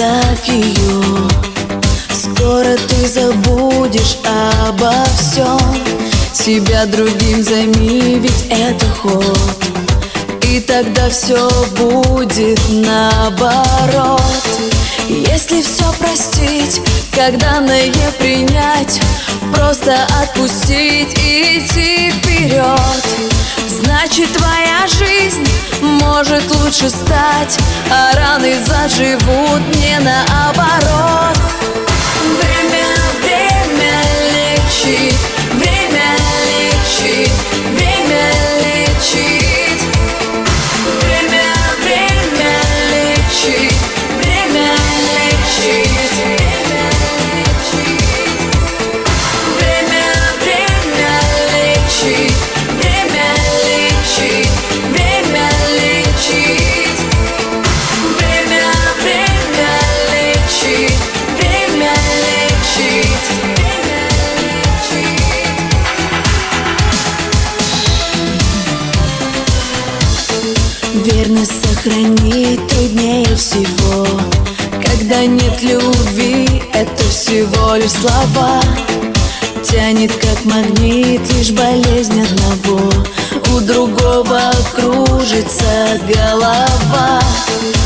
оставь ее Скоро ты забудешь обо всем Себя другим займи, ведь это ход. И тогда все будет наоборот. Если все простить, когда на е принять Просто отпустить и идти вперед Значит твоя жизнь лучше стать А раны заживут не наоборот Верность сохранить труднее всего. Когда нет любви, это всего лишь слова. Тянет как магнит лишь болезнь одного. У другого кружится голова.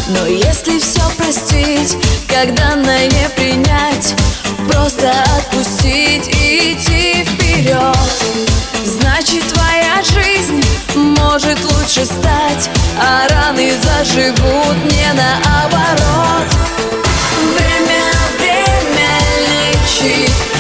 Но если все простить, когда на не принять Просто отпустить и идти вперед Значит твоя жизнь может лучше стать а раны заживут не наоборот Время, время лечить.